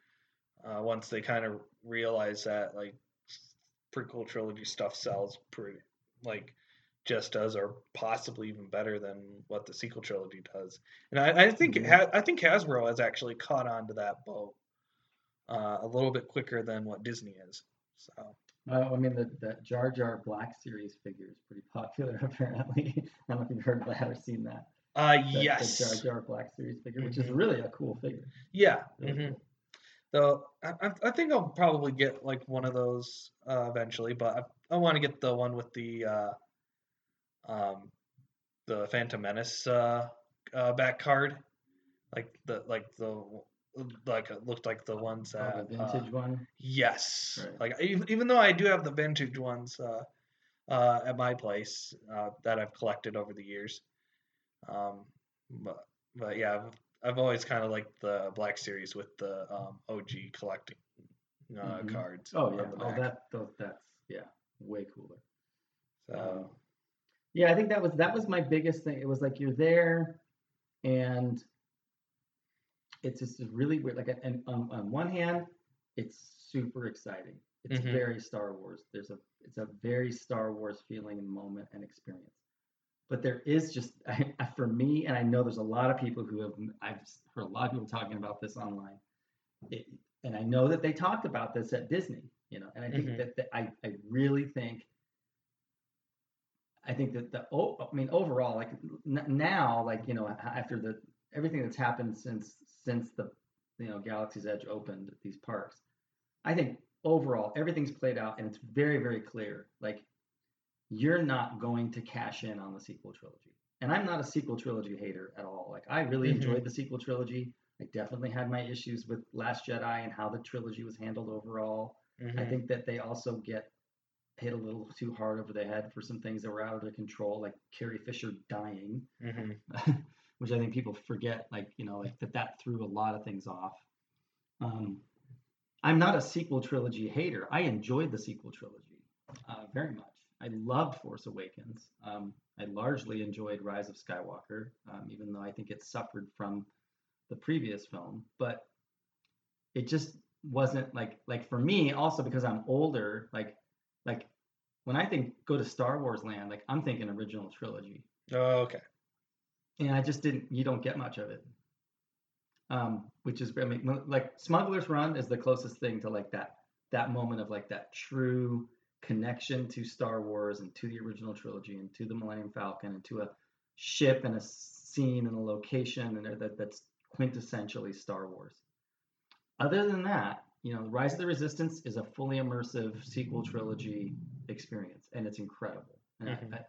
uh, once they kind of realize that like prequel trilogy stuff sells pretty like just as or possibly even better than what the sequel trilogy does. And I, I think Mhm. ha- I think Hasbro has actually caught on to that boat uh, a little bit quicker than what Disney is. So Well, I mean, the, the Jar Jar Black series figure is pretty popular, apparently. I don't know if you've heard that or seen that. Uh, The, yes, The Jar Jar Black series figure, which is Mhm. really a cool figure. yeah. Really mhm. cool. So I, I- I think I'll probably get like one of those uh, eventually, but I, I want to get the one with the uh, um, the Phantom Menace uh, uh, back card, like the like the like it looked like the ones Oh, that the uh, vintage one. yes, Right. like even, even though I do have the vintage ones uh, uh, at my place uh, that I've collected over the years, um, but but yeah, I've always kind of liked the Black Series with the um, OG collecting uh, Mhm. cards. Oh yeah. Oh that tho- that's yeah, way cooler. So, Yeah, I think that was that was my biggest thing. It was like you're there, and it's just really weird. Like, and on, on one hand, it's super exciting. It's Mhm. very Star Wars. There's a it's a very Star Wars feeling and moment and experience. But there is just for me, and I know there's a lot of people who have I've heard a lot of people talking about this online. It, and I know that they talked about this at Disney, you know, and I think Mhm. that, that I, I really think I think that the oh, i mean overall like n- now like you know after the everything that's happened since since the you know Galaxy's Edge opened these parks I think overall everything's played out and it's very very clear like you're not going to cash in on the sequel trilogy and I'm not a sequel trilogy hater at all like I really Mhm. enjoyed the sequel trilogy I definitely had my issues with Last Jedi and how the trilogy was handled overall I mhm. think that they also get hit a little too hard over the head for some things that were out of their control, like Carrie Fisher dying, Mhm. which I think people forget, like you know, like that that threw a lot of things off. Um, I'm not a sequel trilogy hater. I enjoyed the sequel trilogy uh, very much. I loved Force Awakens. Um, I largely enjoyed Rise of Skywalker, um, even though I think it suffered from the previous film. But it just wasn't like like for me also because I'm older. Like like when I think go to Star Wars land, like I'm thinking original trilogy Oh, okay. and I just didn't. You don't get much of it, um, which is I mean, like Smuggler's Run is the closest thing to like that that moment of like that true connection to Star Wars and to the original trilogy and to the Millennium Falcon and to a ship and a scene and a location and that that's quintessentially Star Wars. Other than that, you know, Rise of the Resistance is a fully immersive sequel trilogy experience, and it's incredible. And I- Mhm. I,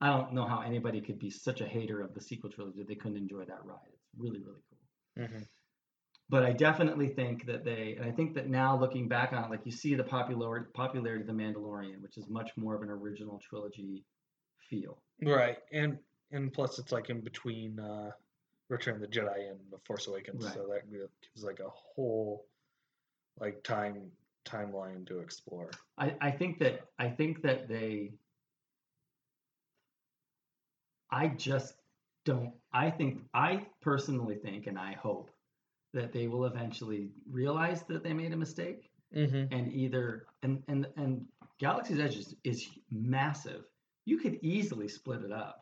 I don't know how anybody could be such a hater of the sequel trilogy that they couldn't enjoy that ride. It's really, really cool. Mhm. But I definitely think that they, and I think that now looking back on it, like you see the popularity popularity of the Mandalorian, which is much more of an original trilogy feel. Right, and and plus it's like in between uh, Return of the Jedi and The Force Awakens, so that gives like a whole like time timeline to explore. I, I think that I think that they I just don't I think I personally think and I hope that they will eventually realize that they made a mistake Mm-hmm. and either and and and Galaxy's Edge is, is massive. You could easily split it up.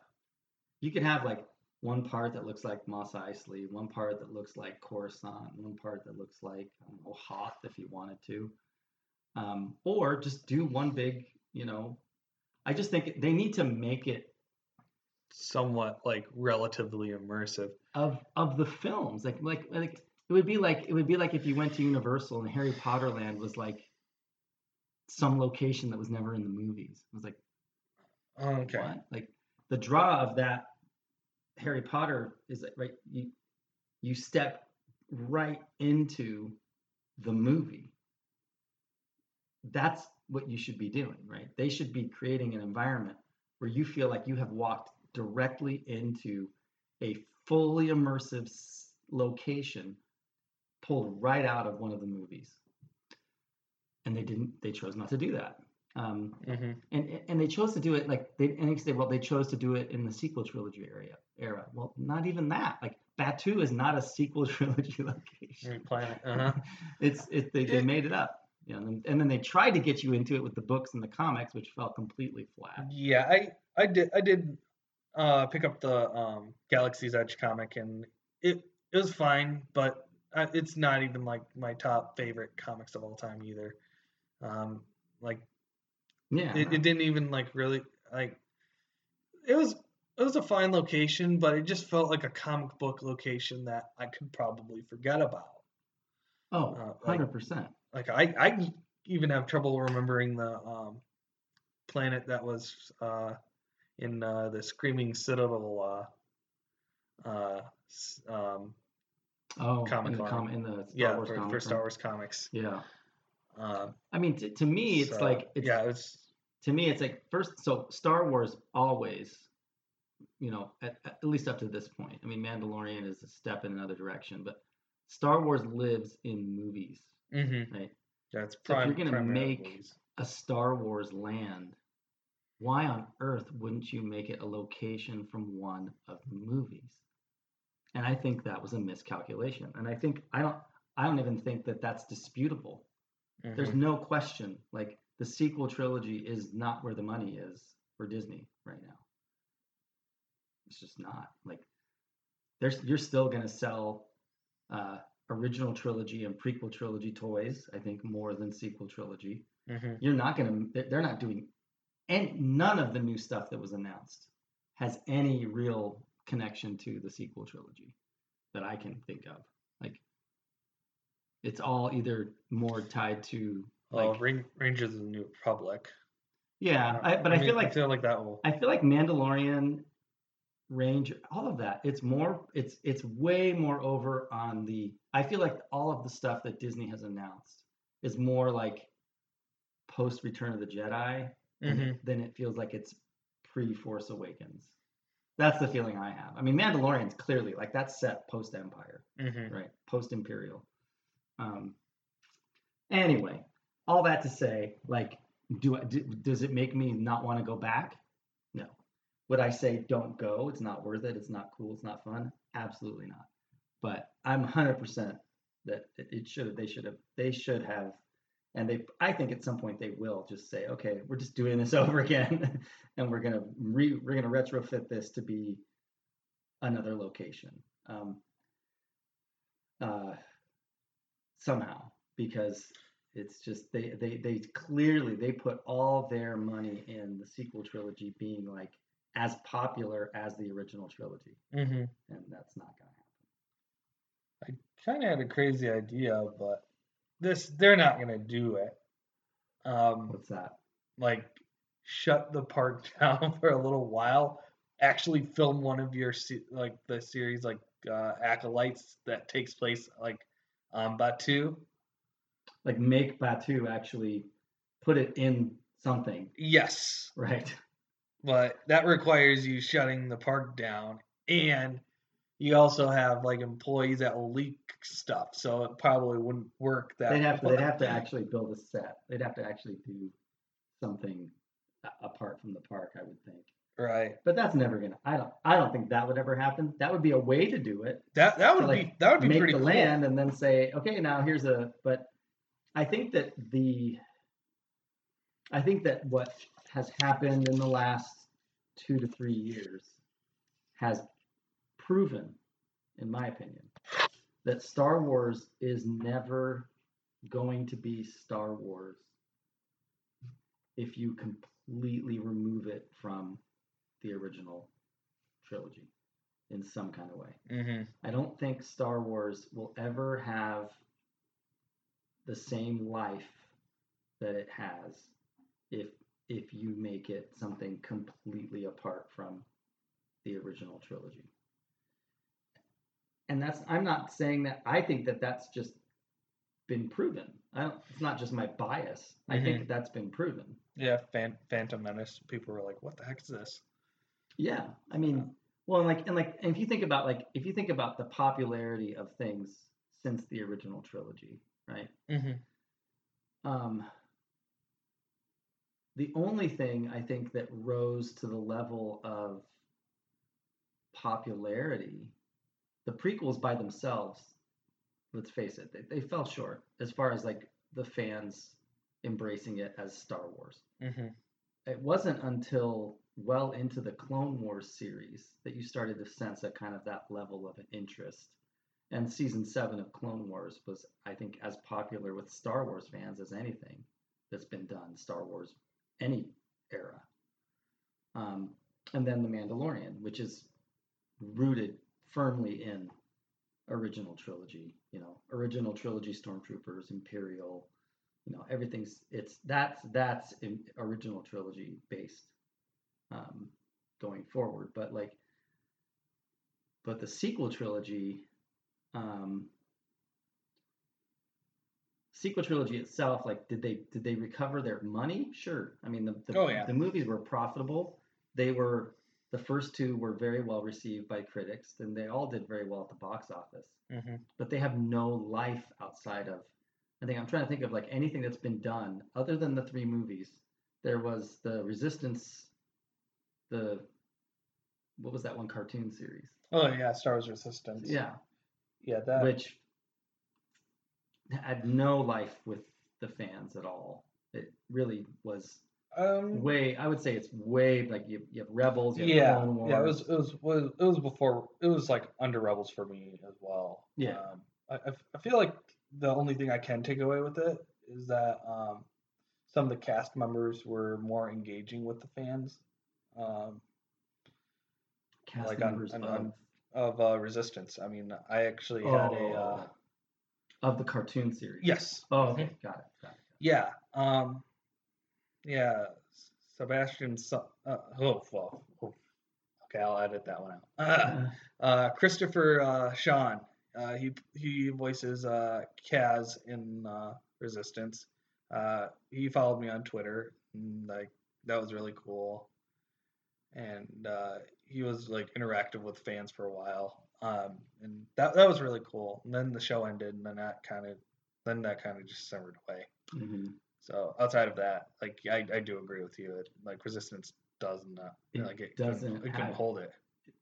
You could have like one part that looks like Mos Eisley, one part that looks like Coruscant, one part that looks like I don't know, Hoth if you wanted to, um, or just do one big. You know, I just think they need to make it Somewhat like relatively immersive. of of the films like like like it would be like it would be like if you went to Universal and Harry Potter Land was like some location that was never in the movies. It was like oh, Okay. what? Like the draw of that Harry Potter is that right you you step right into the movie. That's what you should be doing, right? They should be creating an environment where you feel like you have walked directly into a fully immersive location pulled right out of one of the movies. And they didn't they chose not to do that. Um, Mm-hmm. and and they chose to do it like they and they say well they chose to do it in the sequel trilogy area era well not even that like Batuu is not a sequel trilogy location Planet. Uh huh. it's it they, they made it up you know and, and then they tried to get you into it with the books and the comics which fell completely flat Yeah, I I did I did uh, pick up the um, Galaxy's Edge comic and it it was fine, but it's not even like my top favorite comics of all time either. Um, like yeah it, it didn't even like really like it was it was a fine location, but it just felt like a comic book location that I could probably forget about. oh uh, like- 100% Like I I even have trouble remembering the um, planet that was uh, in uh, the Screaming Citadel. Uh, uh, um, oh in the, com- in the Star yeah, Wars for, for Star Wars comics. yeah Uh, i mean t- to me it's so, like it's yeah, it's to me it's like first so star wars always you know, at, at least up to this point. I mean, Mandalorian is a step in another direction, but Star Wars lives in movies, Mm-hmm. right? That's So if you're gonna make- movies. A Star Wars land. Why on earth wouldn't you make it a location from one of the movies? And I think that was a miscalculation. And I think I don't I don't even think that that's disputable. There's Mhm. no question. Like the sequel trilogy is not where the money is for Disney right now. It's just not. Like there's you're still gonna sell uh, original trilogy and prequel trilogy toys. I think more than sequel trilogy. Mhm. You're not gonna. they're- They're not doing, and none of the new stuff that was announced has any real connection to the sequel trilogy that I can think of. Like it's all either more tied to like Well, Ring, Rangers of the New Republic. yeah, I, but I, mean, feel I feel like that will. I feel like Mandalorian, Range, all of that. It's more. It's it's way more over on the. I feel like all of the stuff that Disney has announced is more like post Return of the Jedi than, Mhm. than it feels like it's pre Force Awakens. That's the feeling I have. I mean, Mandalorian's clearly like that's set post Empire Mhm. right? Post Imperial. Um, anyway, all that to say, like, do, I- do does it make me not want to go back? No. Would I say don't go? It's not worth it. It's not cool. It's not fun. Absolutely not. But I'm 100% that it, it should. They should have. They should have. And they, I think at some point they will just say, okay, we're just doing this over again, and we're gonna re, we're gonna retrofit this to be another location. Um, uh, somehow because it's just they, they they clearly they put all their money in the sequel trilogy being like as popular as the original trilogy Mhm. and that's not going to happen I Kind of had a crazy idea, but this they're not gonna do it. Um, what's that like shut the park down for a little while. Actually, film one of your se- like the series like uh, acolytes that takes place like on Batuu. like make Batuu actually put it in something Yes, right but that requires you shutting the park down, and you also have like employees that will leak stuff, so it probably wouldn't work that. they'd have to well. they'd have to actually build a set they'd have to actually do something apart from the park i would think right. but that's never gonna i don't i don't think that would ever happen that would be a way to do it That that would like, be that would be make pretty the cool. land and then say, okay, now here's a. But I think that the. I think that what has happened in the last two to three years has proven, in my opinion, that Star Wars is never going to be Star Wars if you completely remove it from the original trilogy in some kind of way. hmm I don't think Star Wars will ever have the same life that it has if if you make it something completely apart from the original trilogy. And that's I'm not saying that I think that that's just been proven. I don't it's not just my bias. I think that that's been proven. Yeah, Fan- Phantom Menace. People were like, "What the heck is this?" Yeah, I mean, well, and like, and like, and if you think about like, if you think about the popularity of things since the original trilogy, right? Mm-hmm. Um, the only thing I think that rose to the level of popularity, the prequels by themselves, let's face it, they, they fell short as far as like the fans embracing it as Star Wars Mm-hmm. it wasn't until well into the Clone Wars series that you started to sense a kind of that level of an interest. And season seven of Clone Wars was, I think, as popular with Star Wars fans as anything that's been done, Star Wars, any era. Um, and then The Mandalorian, which is rooted firmly in original trilogy, you know, original trilogy stormtroopers, Imperial, you know everything's it's that's that's in original trilogy based um going forward. But like but the sequel trilogy um sequel trilogy itself like did they did they recover their money? Sure. I mean the the, Oh, yeah. the movies were profitable. They were the first two were very well received by critics, and they all did very well at the box office. Mm-hmm. But they have no life outside of. I think I'm trying to think of like anything that's been done other than the three movies. There was the Resistance, the what was that one cartoon series? Oh yeah, Star Wars Resistance. Yeah, yeah, that. which had no life with the fans at all. It really was um, way. I would say it's way like you, you have Rebels. You have yeah, yeah, it was it was was it was before it was like under Rebels for me as well. Yeah. um, I, I feel like the only thing I can take away with it is that um, some of the cast members were more engaging with the fans um, cast like members on- of, on- of uh, Resistance. I mean, I actually had a uh, Oh, of the cartoon series. yes, Oh, okay, got it. Got it. yeah, um, yeah, Sebastian. Uh, oh, well, oh, okay, I'll edit that one out. Uh, Uh, Christopher uh, Sean. Uh, he he voices uh, Kaz in uh, Resistance. Uh, he followed me on Twitter. And, like that was really cool. And uh, he was like interactive with fans for a while. Um, and that that was really cool. And then the show ended, and then that kind of then that kind of just simmered away. mhm. So outside of that, like I, I do agree with you. It, like Resistance does not It like it doesn't it couldn't hold it.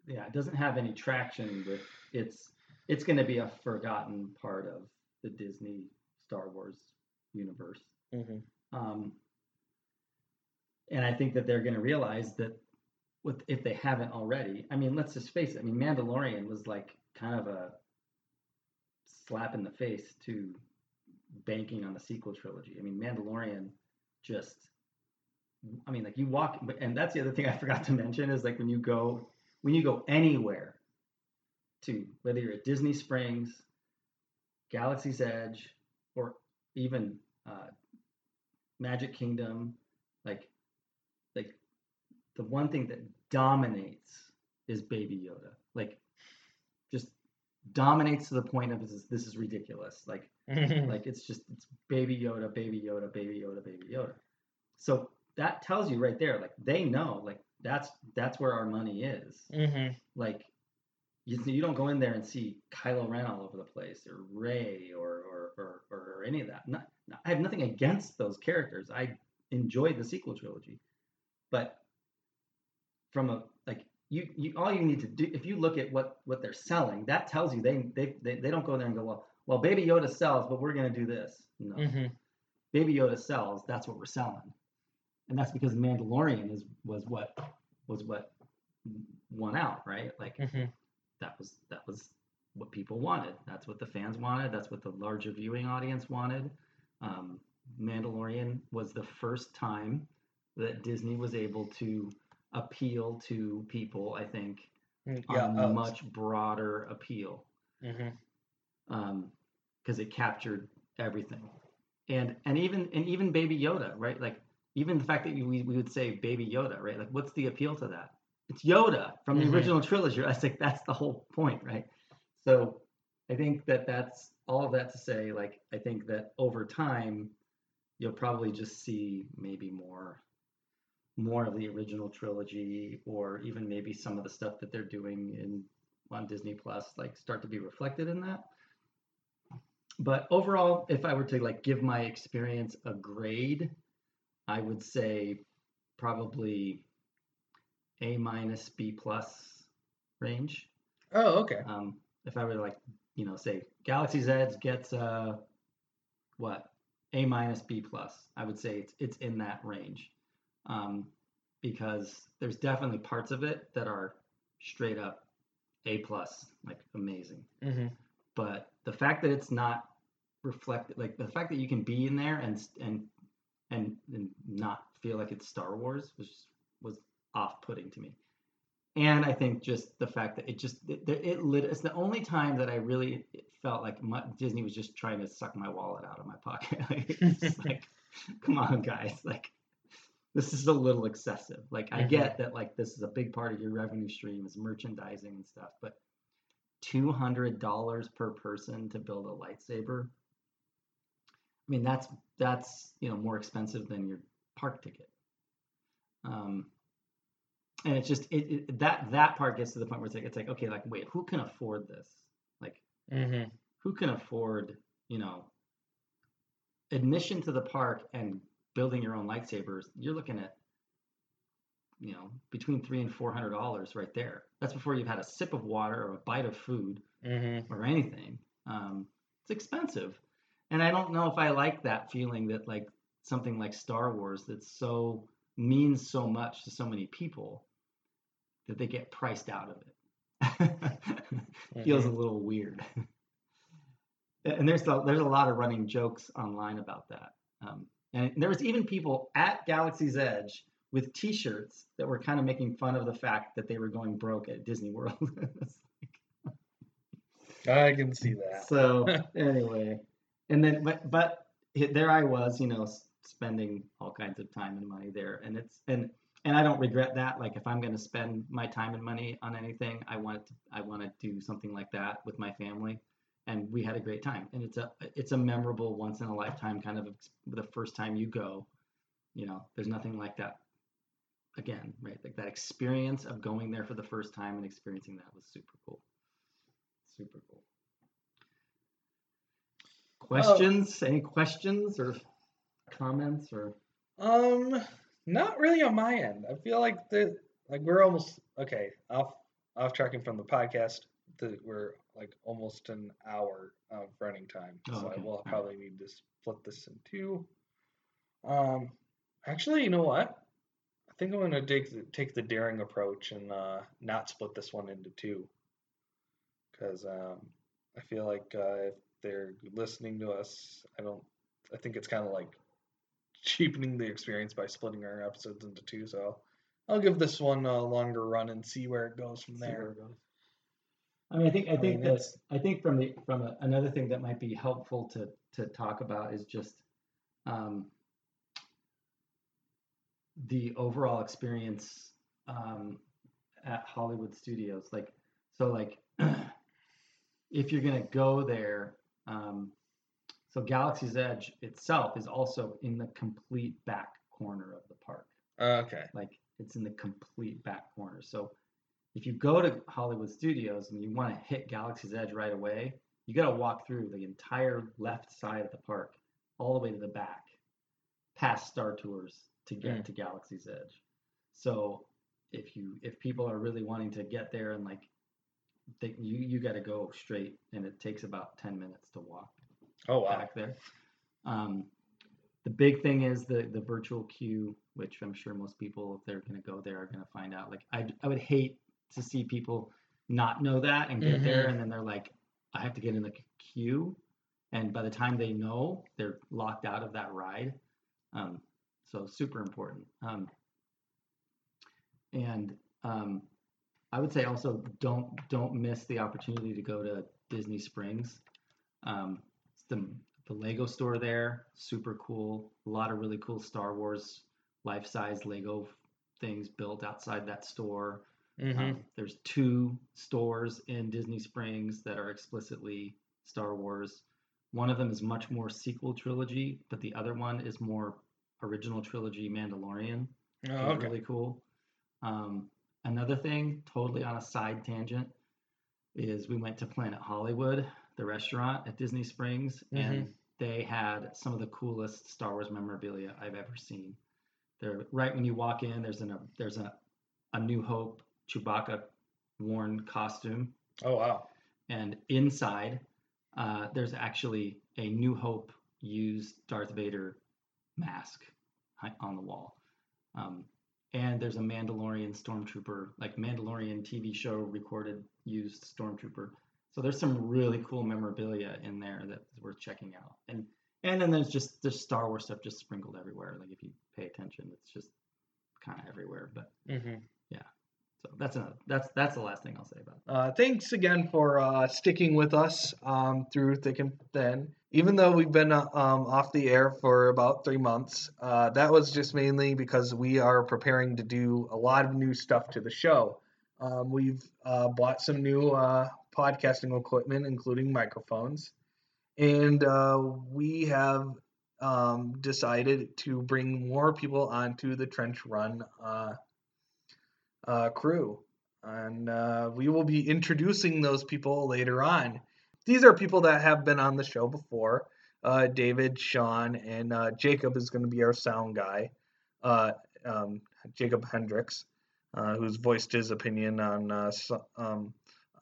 Yeah, it doesn't have any traction with it's it's going to be a forgotten part of the Disney Star Wars universe. Mm-hmm. Um, and I think that they're going to realize that with if they haven't already. I mean, let's just face it. I mean, Mandalorian was like kind of a slap in the face to banking on the sequel trilogy. I mean, Mandalorian just I mean, like you walk and that's the other thing I forgot to mention is like when you go when you go anywhere to whether you're at Disney Springs, Galaxy's Edge, or even uh, Magic Kingdom, like like the one thing that dominates is Baby Yoda. Like just dominates to the point of this is, this is ridiculous. Like like it's just it's Baby Yoda, Baby Yoda, Baby Yoda, Baby Yoda. So that tells you right there, like they know, like that's that's where our money is. mm-hmm. Like you, you don't go in there and see Kylo Ren all over the place or Rey or or, or, or any of that. Not, I have nothing against those characters. I enjoyed the sequel trilogy, but from a like you, you all you need to do if you look at what what they're selling, that tells you they they they, they don't go there and go well well Baby Yoda sells, but we're gonna do this. No, Mm-hmm. Baby Yoda sells. That's what we're selling, and that's because Mandalorian is was what was what won out, right? Like Mm-hmm. that was that was what people wanted. That's what the fans wanted. That's what the larger viewing audience wanted. Um, Mandalorian was the first time that Disney was able to appeal to people. I think Yeah. on uh, much broader appeal Mm-hmm. Because it captured everything, and and even and even Baby Yoda, right? Like even the fact that we we would say Baby Yoda, right? Like what's the appeal to that? It's Yoda from the Mhm. original trilogy. I was like, that's the whole point, right? So I think that that's all of that to say. Like I think that over time, you'll probably just see maybe more more of the original trilogy or even maybe some of the stuff that they're doing in on Disney Plus like start to be reflected in that. But overall, if I were to like give my experience a grade, I would say probably A minus B plus range. Oh, okay. Um, if I were to like, you know, say Galaxy's Edge gets uh what A minus B plus, I would say it's it's in that range, um, because there's definitely parts of it that are straight up A plus, like amazing. Mm-hmm. But the fact that it's not reflected, like the fact that you can be in there and and and, and not feel like it's Star Wars was was off putting to me and I think just the fact that it just it, it, it lit. It's the only time that I really felt like my, Disney was just trying to suck my wallet out of my pocket. like, just like, come on, guys, like this is a little excessive. Like I Mhm. get that like this is a big part of your revenue stream is merchandising and stuff, but two hundred dollars per person to build a lightsaber. I mean that's that's you know more expensive than your park ticket. Um, and it's just it, it that that part gets to the point where it's like it's like okay like wait who can afford this like Mm-hmm. who can afford you know admission to the park and building your own lightsabers you're looking at you know between three and four hundred dollars right there that's before you've had a sip of water or a bite of food Mm-hmm. or anything um, it's expensive and i don't know if i like that feeling that like something like star wars that's so means so much to so many people that they get priced out of it. Feels a little weird. And there's a, there's a lot of running jokes online about that. Um, and there was even people at galaxy's edge with t-shirts that were kind of making fun of the fact that they were going broke at disney world. I can see that. so anyway and then but but there i was you know spending all kinds of time and money there. And it's and and i don't regret that. Like if i'm going to spend my time and money on anything i want to i want to do something like that with my family. And we had a great time. And it's a it's a memorable once in a lifetime kind of the first time you go you know there's nothing like that again right? Like that experience of going there for the first time and experiencing that was super cool. Super cool questions any questions or comments or Um, not really on my end. I feel like the like we're almost okay off off tracking from the podcast. The, we're like almost an hour of running time, Oh, so I will probably need to split this in two. Um, actually, you know what? I think I'm gonna take the, take the daring approach and uh, not split this one into two, because um, I feel like uh, if they're listening to us, I don't. I think it's kind of like cheapening the experience by splitting our episodes into two. So I'll give this one a longer run and see where it goes from there. goes. I mean, I think I I think mean, that's I think from the from a, another thing that might be helpful to to talk about is just um, the overall experience um, at Hollywood Studios. Like, so like if you're gonna go there, um, so Galaxy's Edge itself is also in the complete back corner of the park Okay. like it's in the complete back corner. So if you go to Hollywood Studios and you want to hit Galaxy's Edge right away, you got to walk through the entire left side of the park all the way to the back, past Star Tours to get Mm. to Galaxy's Edge. So if you if people are really wanting to get there and like they, you you got to go straight and it takes about 10 minutes to walk Oh wow. back there. Um, the big thing is the the virtual queue, which I'm sure most people, if they're going to go there, are going to find out. Like I I would hate to see people not know that and get there, Mhm. and then they're like, I have to get in the queue, and by the time they know, they're locked out of that ride. Um, so super important. Um, and um, I would say also don't don't miss the opportunity to go to Disney Springs. Um, the the Lego store there, super cool. A lot of really cool Star Wars life size Lego things built outside that store. Mm-hmm. Um, there's two stores in Disney Springs that are explicitly Star Wars. One of them is much more sequel trilogy, but the other one is more original trilogy Mandalorian. oh, okay. really cool. Um, another thing, totally on a side tangent, is we went to Planet Hollywood, the restaurant at Disney Springs, and they had some of the coolest Star Wars memorabilia I've ever seen. There, right when you walk in, there's an a, there's a a New Hope Chewbacca worn costume, Oh wow. and inside uh, there's actually a New Hope used Darth Vader mask on the wall. Um, and there's a Mandalorian stormtrooper, like Mandalorian TV show recorded used stormtrooper. So there's some really cool memorabilia in there that's worth checking out. And and then there's just there's Star Wars stuff just sprinkled everywhere. Like if you pay attention, it's just kind of everywhere. But Mm-hmm. So that's another that's that's the last thing I'll say about it. Uh, thanks again for uh, sticking with us um, through thick and thin. Even though we've been uh, um, off the air for about three months, uh, that was just mainly because we are preparing to do a lot of new stuff to the show. Um, we've uh, bought some new uh, podcasting equipment, including microphones, and we have um, decided to bring more people onto the Trench Run uh, crew. And uh, we will be introducing those people later on. These are people that have been on the show before. Uh, David, Sean, and uh, Jacob is going to be our sound guy. Uh, um, Jacob Hendricks, uh, who's voiced his opinion on so, um,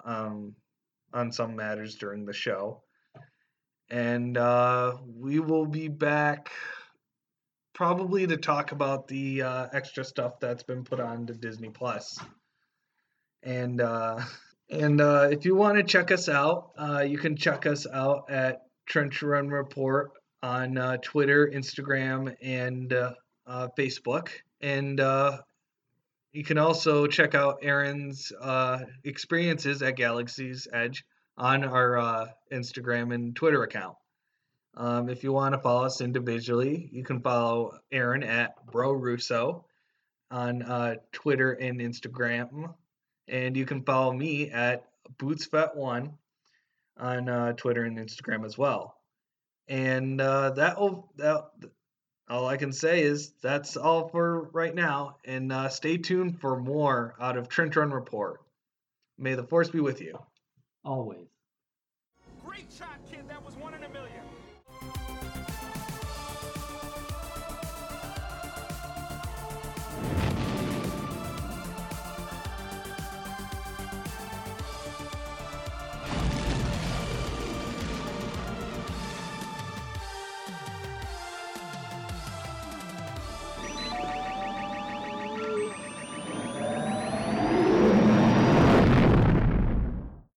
um, on some matters during the show. And we will be back probably to talk about the uh, extra stuff that's been put on to Disney Plus. And uh, and uh, if you want to check us out, uh, you can check us out at Trench Run Report on uh, Twitter, Instagram, and uh, Facebook. And you can also check out Aaron's experiences at Galaxy's Edge on our Instagram and Twitter account. Um, if you want to follow us individually, you can follow Aaron at Bro Russo on uh, Twitter and Instagram, and you can follow me at BootsFet1 on uh, Twitter and Instagram as well. And uh, that will that all I can say is that's all for right now, and uh, stay tuned for more out of Trench Run Report. May the force be with you. Always. Great shot, kid. That was